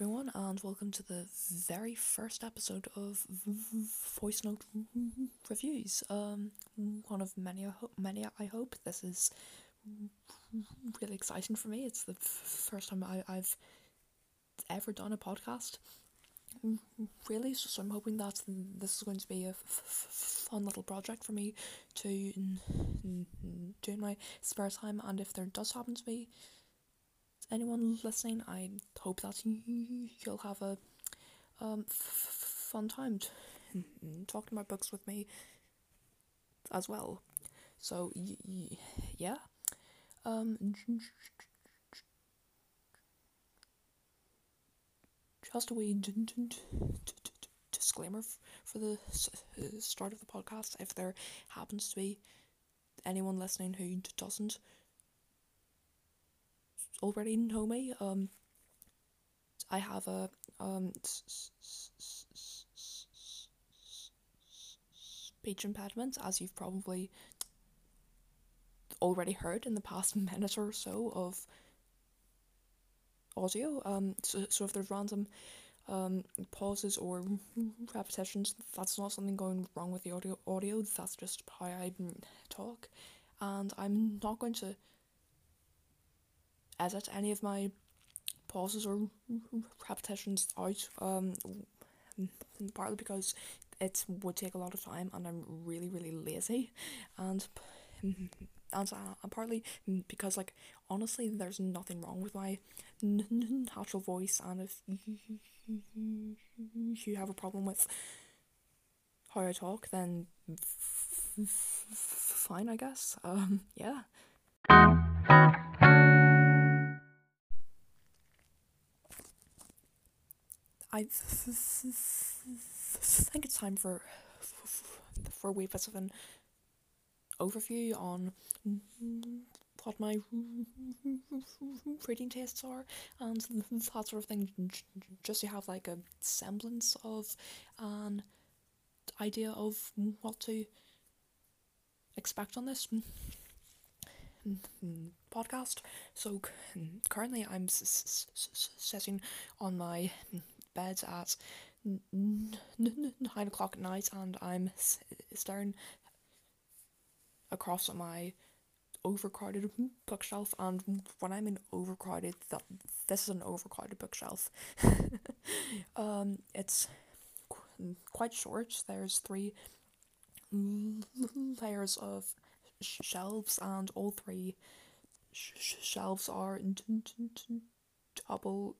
everyone, and welcome to the very first episode of Voice Note Reviews. Um, one of many, I ho- many. I hope this is really exciting for me. It's the first time I, I've ever done a podcast. Really, so I'm hoping that this is going to be a fun little project for me to do in my spare time. And if there does happen to be anyone listening, I hope that you'll have a um, f- fun time t- talking about books with me as well. So, y- y- yeah. Um, just a wee d- d- d- disclaimer for the start of the podcast if there happens to be anyone listening who doesn't already know me. Um, I have a um speech impediment, as you've probably already heard in the past minute or so of audio. Um, so, so if there's random um pauses or repetitions, that's not something going wrong with the audio. Audio, that's just how I talk, and I'm not going to edit any of my pauses or repetitions out. Um, partly because it would take a lot of time, and I'm really really lazy, and and uh, partly because like honestly, there's nothing wrong with my natural voice, and if you have a problem with how I talk, then fine, I guess. Um, yeah. I think it's time for for a wee bit of an overview on what my reading tastes are and that sort of thing, just to have like a semblance of an idea of what to expect on this podcast. So currently, I'm sitting on my bed at nine o'clock at night, and I'm staring across at my overcrowded bookshelf. And when I'm in overcrowded, that this is an overcrowded bookshelf. um, it's qu- quite short. There's three layers of shelves, and all three sh- shelves are double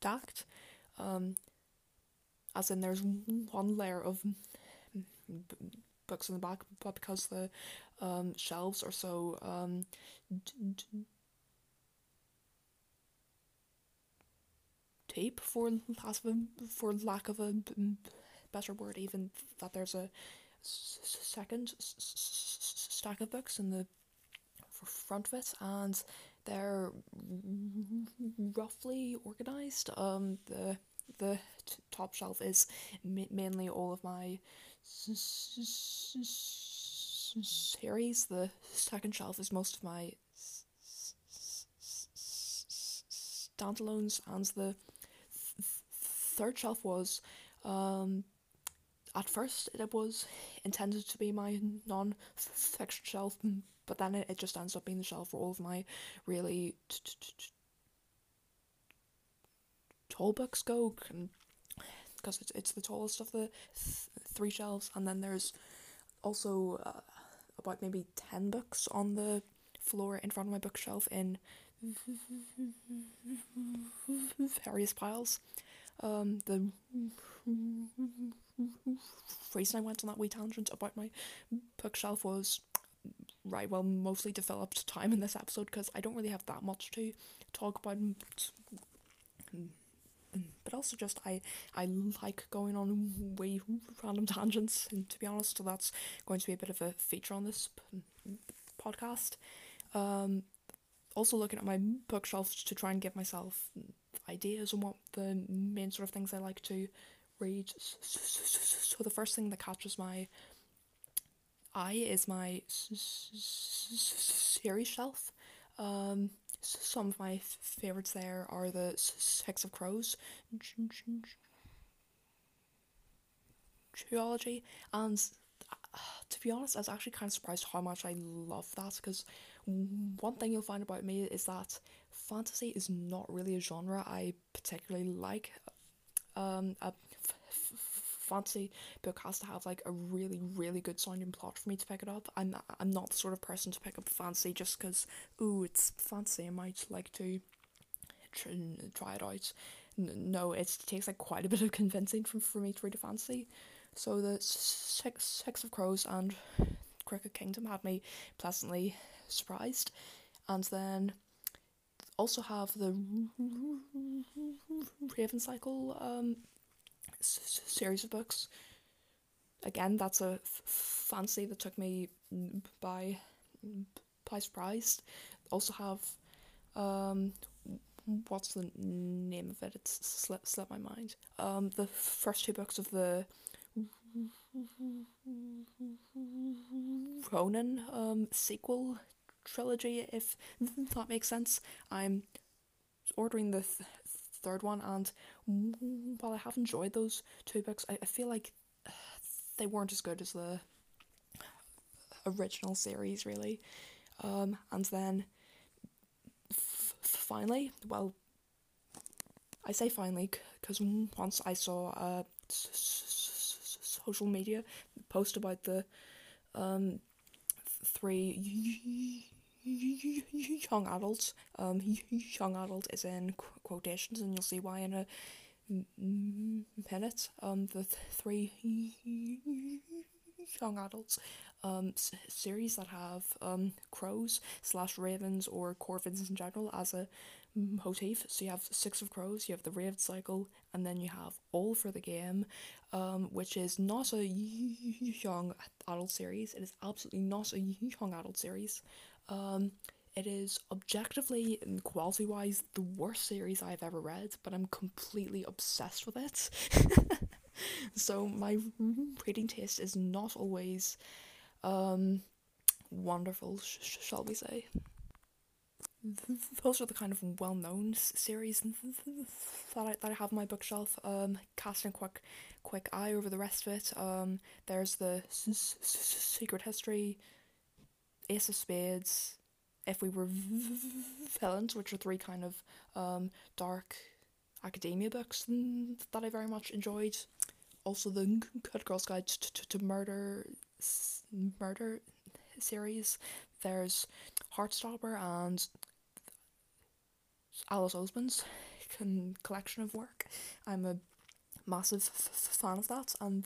stacked. Um, as in, there's one layer of books in the back, but because the um, shelves are so um, tape for lack of a, for lack of a better word, even that there's a second stack of books in the front of it, and they're roughly organized. Um, the the t- top shelf is ma- mainly all of my series. The second shelf is most of my standalones, and the third shelf was um at first it was intended to be my non-fiction shelf but then it, it just ends up being the shelf for all of my really tall books go because it's, it's the tallest of the th- three shelves and then there's also uh, about maybe 10 books on the floor in front of my bookshelf in various piles. Um, the reason I went on that wee tangent about my bookshelf was right well mostly developed time in this episode because I don't really have that much to talk about but also just I I like going on way random tangents and to be honest that's going to be a bit of a feature on this podcast um also looking at my bookshelves to try and give myself ideas on what the main sort of things I like to read. So the first thing that catches my eye is my series shelf. Um, some of my favorites there are the Six of Crows trilogy, and uh, to be honest, I was actually kind of surprised how much I love that because one thing you'll find about me is that fantasy is not really a genre I particularly like. Um, fantasy book has to have like a really really good sounding plot for me to pick it up. I'm I'm not the sort of person to pick up fantasy just because ooh it's fancy. I might like to try it out. No, it takes like quite a bit of convincing from for me to read a fantasy. So the Six, Six of Crows and Crooked Kingdom had me pleasantly surprised. And then also have the Raven Cycle um, series of books. Again, that's a f- fancy that took me by by surprise. Also have um, what's the name of it? It's slipped my mind. Um, the first two books of the Ronan um sequel trilogy, if that makes sense. I'm ordering the th- third one, and while I have enjoyed those two books, I, I feel like they weren't as good as the original series, really. Um, and then f- finally, well, I say finally because once I saw a social media post about the um, three young adults. Um, young adult is in quotations, and you'll see why in a minute. Um, the three young adults um s- series that have um crows slash ravens or corvids in general as a motif. So you have six of crows, you have the raven cycle, and then you have all for the game, um, which is not a young adult series. It is absolutely not a young adult series. Um, it is objectively and quality wise the worst series I've ever read, but I'm completely obsessed with it. so my reading taste is not always um, wonderful, sh- shall we say. Those are the kind of well-known series that I, that I have on my bookshelf. Um, casting a quick, quick eye over the rest of it. Um, there's the s- s- Secret History, Ace of Spades, If We Were Villains, which are three kind of um dark academia books that I very much enjoyed. Also, the Good Girl's Guide to, to, Murder, murder series. There's Heartstopper and Alice con- collection of work. I'm a massive fan of that, and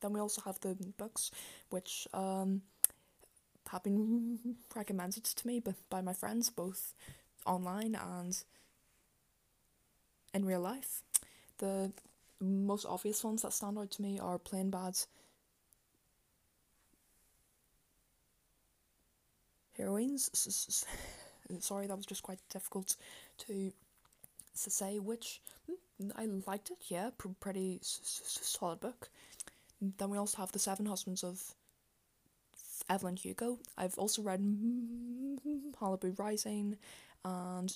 then we also have the books, which um, have been recommended to me by, by my friends, both online and in real life. The most obvious ones that stand out to me are Plain Bad Heroines. Sorry, that was just quite difficult to say. Which mm, I liked it, yeah, pr- pretty solid book. Then we also have The Seven Husbands of Evelyn Hugo. I've also read Malibu Rising and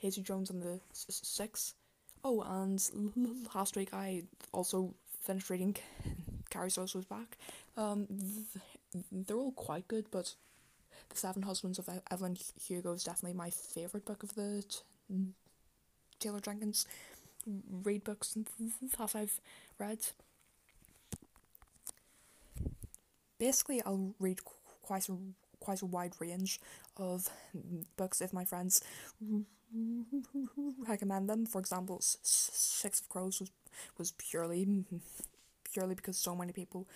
Daisy Jones and the Six. Oh, and last week I also finished reading Carrie Soto's back. Um, they're all quite good, but The Seven Husbands of Evelyn Hugo is definitely my favourite book of the Taylor Jenkins Reid books that I've read. Basically, I'll read quite a, quite a wide range of books if my friends recommend them. For example, Six of Crows was was purely purely because so many people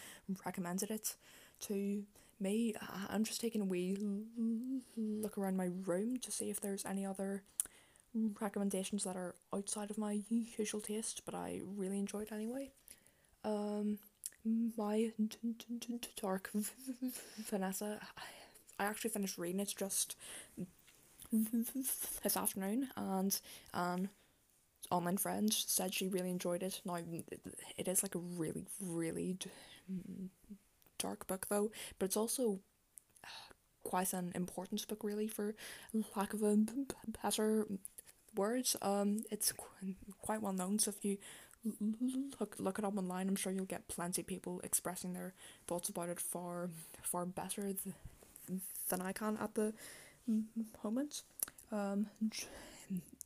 recommended it to me. I'm just taking a wee look around my room to see if there's any other recommendations that are outside of my usual taste, but I really enjoyed anyway. Um, my dark Vanessa, I actually finished reading it just this afternoon, and an online friend said she really enjoyed it. Now it is like a really really dark book though, but it's also quite an important book, really, for lack of a better words. Um, it's quite well known, so if you look look it up online, I'm sure you'll get plenty of people expressing their thoughts about it far far better th- than I can at the moment. Um,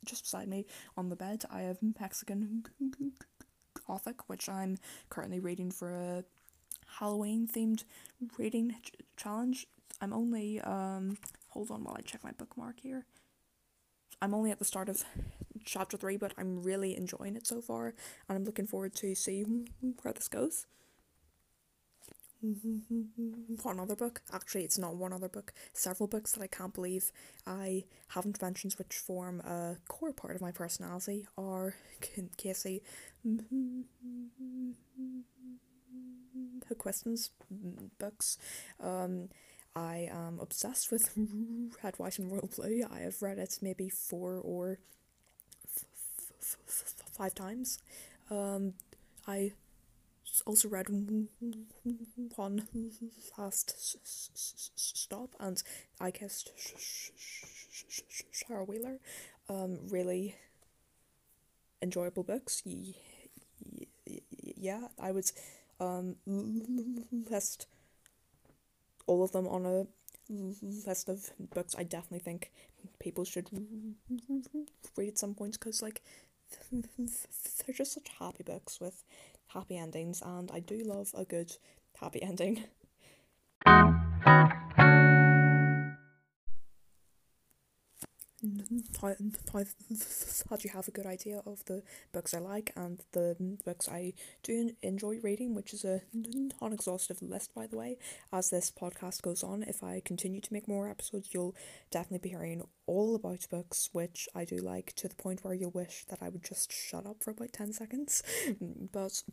just beside me on the bed, I have Mexican Gothic, which I'm currently reading for a Halloween themed reading ch- challenge. I'm only um hold on while I check my bookmark here. I'm only at the start of chapter three, but I'm really enjoying it so far, and I'm looking forward to see where this goes. One other book, actually, it's not one other book, several books that I can't believe I haven't mentioned, which form a core part of my personality, are Casey McQuiston's books. Um, I am obsessed with Red, White, and Royal Blue. I have read it maybe four or five times. Um, I also read one last stop, and I kissed Shara Wheeler. Um, really enjoyable books. Yeah, I would um list all of them on a list of books I definitely think people should read at some points because like they're just such happy books with happy endings and I do love a good happy ending. Thought you have a good idea of the books I like and the books I do enjoy reading, which is a non exhaustive list, by the way. As this podcast goes on, if I continue to make more episodes, you'll definitely be hearing all about books which I do like to the point where you'll wish that I would just shut up for about 10 seconds. But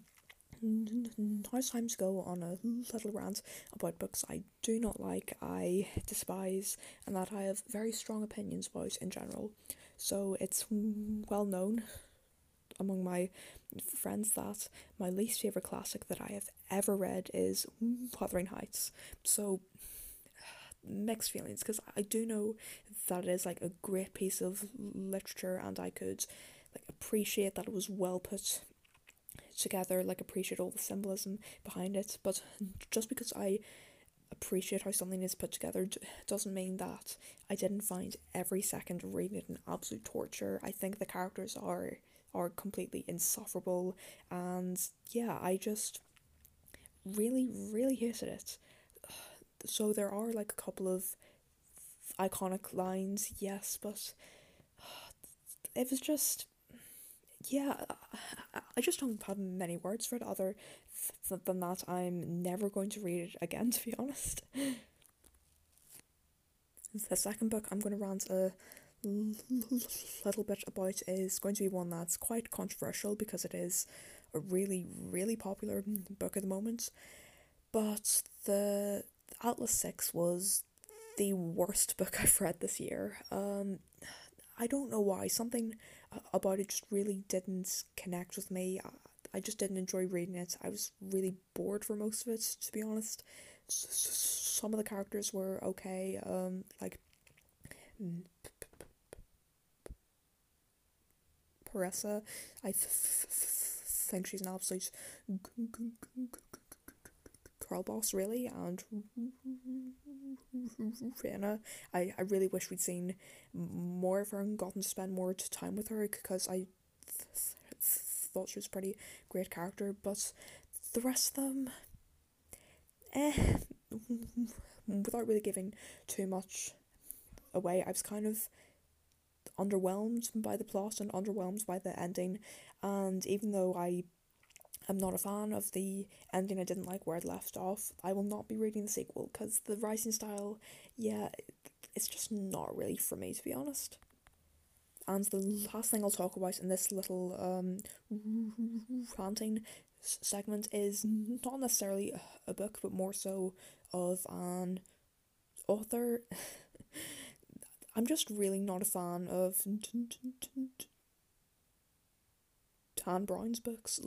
now it's time to go on a little rant about books I do not like, I despise, and that I have very strong opinions about in general. So it's well known among my friends that my least favourite classic that I have ever read is Wuthering Heights. So mixed feelings because I do know that it is like a great piece of literature and I could like appreciate that it was well put together, like appreciate all the symbolism behind it. But just because I appreciate how something is put together doesn't mean that I didn't find every second of reading it an absolute torture. I think the characters are are completely insufferable and yeah, I just really, really hated it. So there are like a couple of iconic lines, yes, but it was just yeah, I just don't have many words for it other th- than that. I'm never going to read it again, to be honest. The second book I'm going to rant a little bit about is going to be one that's quite controversial because it is a really, really popular book at the moment. But the Atlas 6 was the worst book I've read this year. Um, I don't know why. Something about it just really didn't connect with me. I just didn't enjoy reading it. I was really bored for most of it, to be honest. Some of the characters were okay, um, like Parisa. I think she's an absolute girl boss, really, and Reina. I, I really wish we'd seen more of her and gotten to spend more time with her because I th- th- thought she was a pretty great character, but the rest of them, eh, without really giving too much away, I was kind of underwhelmed by the plot and underwhelmed by the ending, and even though I I'm not a fan of the ending. I didn't like where it left off. I will not be reading the sequel because the writing style, yeah, it's just not really for me to be honest. And the last thing I'll talk about in this little um ranting segment is not necessarily a book, but more so of an author. I'm just really not a fan of Dan Brown's books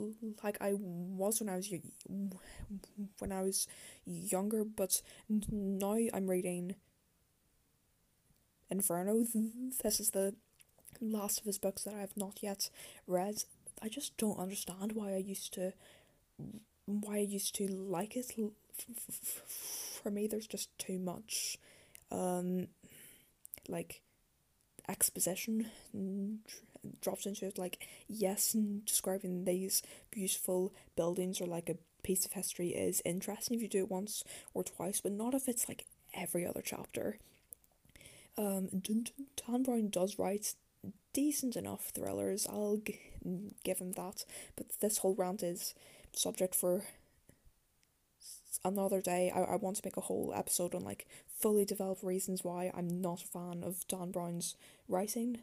like I was when I was when I was younger, but now I'm reading Inferno. This is the last of his books that I have not yet read. I just don't understand why I used to why I used to like it. For me, there's just too much, um, like exposition dropped into it. Like yes, and describing these beautiful buildings or like a piece of history is interesting if you do it once or twice, but not if it's like every other chapter. Um, Dan Brown does write decent enough thrillers. I'll g- give him that. But this whole rant is subject for another day. I, I want to make a whole episode on like fully developed reasons why I'm not a fan of Dan Brown's writing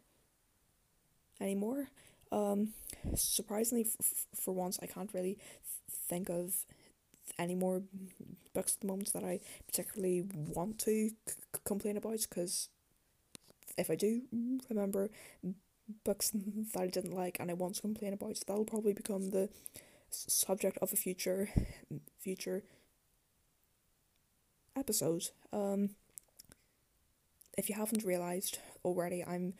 anymore. Um, surprisingly, f- for once, I can't really think of any more books at the moment that I particularly want to c- complain about because if I do remember books that I didn't like and I want to complain about, that'll probably become the subject of a future future episode. Um, if you haven't realized already, I'm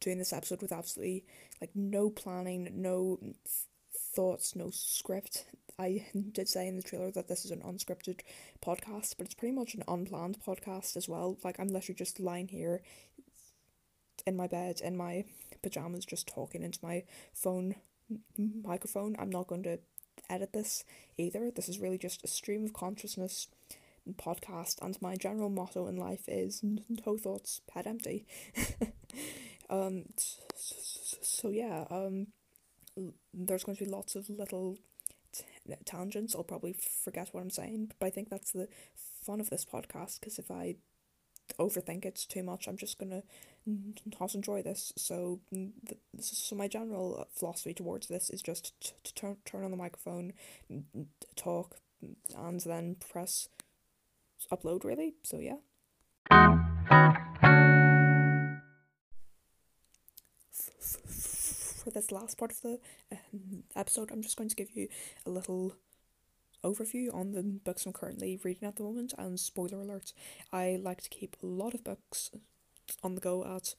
doing this episode with absolutely like no planning, no th- thoughts, no script. I did say in the trailer that this is an unscripted podcast, but it's pretty much an unplanned podcast as well. Like I'm literally just lying here in my bed in my pajamas just talking into my phone microphone. I'm not going to edit this either. This is really just a stream of consciousness podcast, and my general motto in life is no thoughts, head empty. um, so, yeah, um, there's going to be lots of little t- tangents. I'll probably forget what I'm saying, but I think that's the fun of this podcast because if I overthink it too much, I'm just gonna not enjoy this. So, so my general philosophy towards this is just t- to turn turn on the microphone, talk, and then press upload. Really. So yeah. For this last part of the episode, I'm just going to give you a little overview on the books I'm currently reading at the moment. And spoiler alert, I like to keep a lot of books on the go at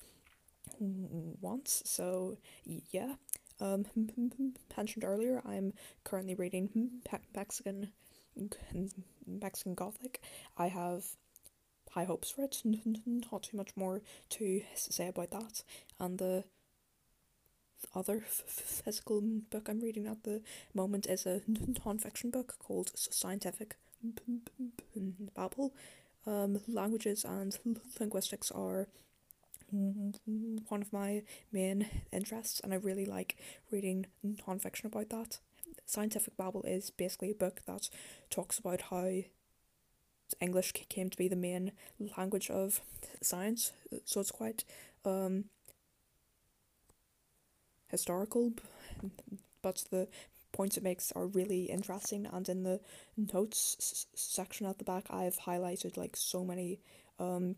once. So yeah, um, mentioned earlier, I'm currently reading Mexican Mexican Gothic. I have high hopes for it. Not too much more to say about that. And the other physical book I'm reading at the moment is a non-fiction book called Scientific Babel. Um, languages and linguistics are one of my main interests, and I really like reading non-fiction about that. Scientific Babel is basically a book that talks about how English came to be the main language of science. So it's quite um, historical, but the points it makes are really interesting. And in the notes s- section at the back, I've highlighted like so many um,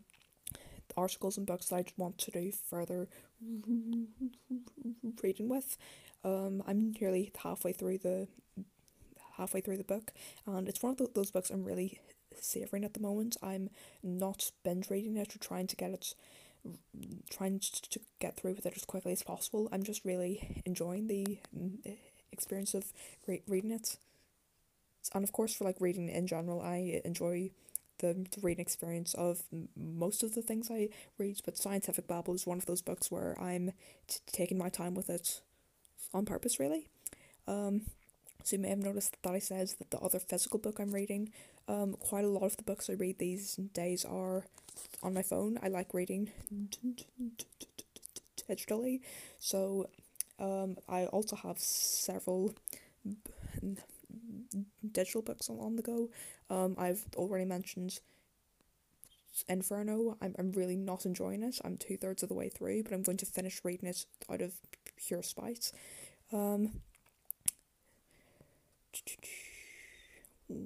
articles and books that I want to do further reading with. Um, I'm nearly halfway through the halfway through the book, and it's one of the, those books I'm really savoring at the moment. I'm not binge reading it or trying to get it trying to get through with it as quickly as possible. I'm just really enjoying the mm, experience of re- reading it. And of course, for like reading in general, I enjoy the, the reading experience of most of the things I read, but Scientific Babel is one of those books where I'm t- taking my time with it on purpose, really. Um, so you may have noticed that I said that the other physical book I'm reading, um, quite a lot of the books I read these days are on my phone. I like reading digitally, so um, I also have several digital books on, on the go. Um, I've already mentioned Inferno. I'm, I'm really not enjoying it. I'm two thirds of the way through, but I'm going to finish reading it out of pure spite. Um,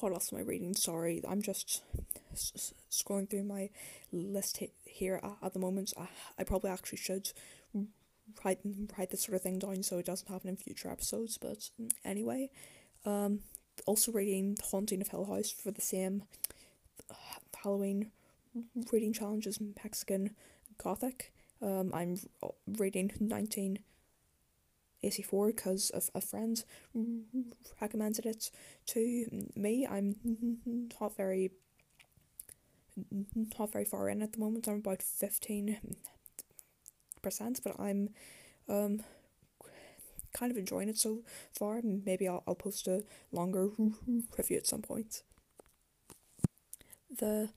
what else am I reading? Sorry, I'm just scrolling through my list here at, at the moment. I, I probably actually should write write this sort of thing down so it doesn't happen in future episodes. But anyway, um, also reading Haunting of Hill House for the same Halloween reading challenge is Mexican Gothic. Um, I'm reading 1984 because of a friend recommended it to me. I'm not very not very far in at the moment. I'm about fifteen percent, but I'm um kind of enjoying it so far. Maybe I'll I'll post a longer review at some point. The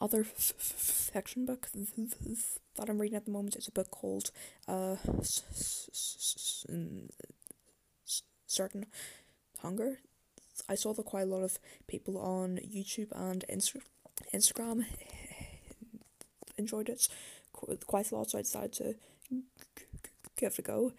other fiction book that I'm reading at the moment is a book called uh, Certain Hunger. I saw that quite a lot of people on YouTube and Insta- Instagram enjoyed it quite a lot, so I decided to give it a go.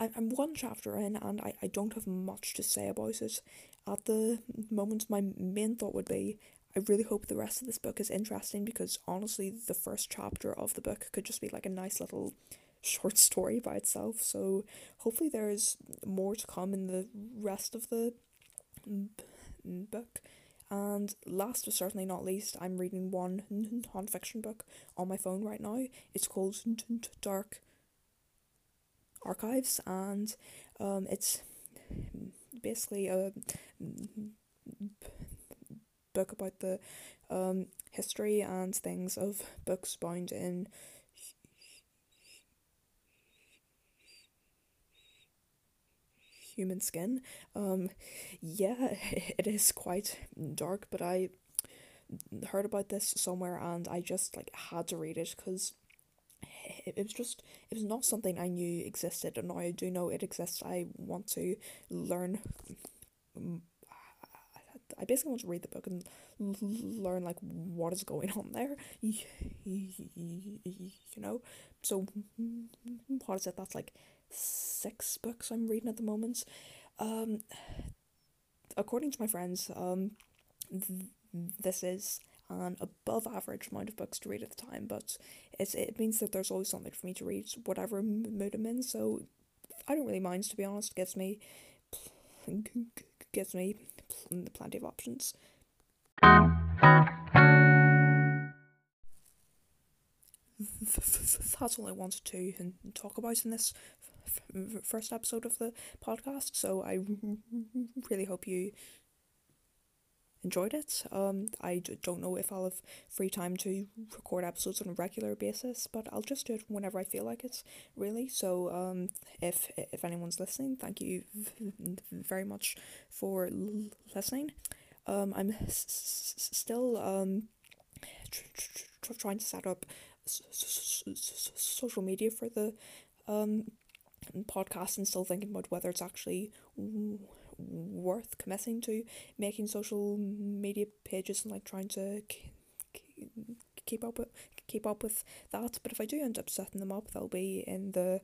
I'm one chapter in and I, I don't have much to say about it at the moment. My main thought would be I really hope the rest of this book is interesting because honestly, the first chapter of the book could just be like a nice little short story by itself. So hopefully, there's more to come in the rest of the book. And last but certainly not least, I'm reading one non-fiction book on my phone right now. It's called Dark Archives, and um, it's basically a book about the um, history and things of books bound in human skin. Um, yeah, it is quite dark, but I heard about this somewhere and I just like had to read it because it, was just it was not something I knew existed, and now I do know it exists. I want to learn I basically want to read the book and learn like what is going on there. You know, so what is it? That's like six books I'm reading at the moment. Um, according to my friends, um, th- this is an above average amount of books to read at the time, but it's it means that there's always something for me to read, whatever mood I'm in. So I don't really mind, to be honest. Gives me gives me plenty of options. That's all I wanted to talk about in this first episode of the podcast. So I really hope you enjoyed it. Um, I don't know if I'll have free time to record episodes on a regular basis, but I'll just do it whenever I feel like it, really. So, um, if if anyone's listening, thank you very much for listening. Um, I'm still um tr- tr- tr- trying to set up social media for the um podcast and still thinking about whether it's actually worth committing to making social media pages and like trying to keep up with keep up with that. But if I do end up setting them up, they'll be in the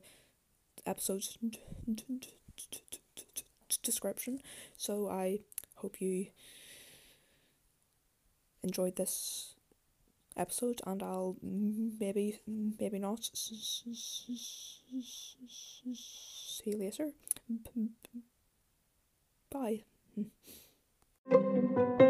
episode's description. So I hope you enjoyed this episode and I'll maybe maybe not see you later Bye.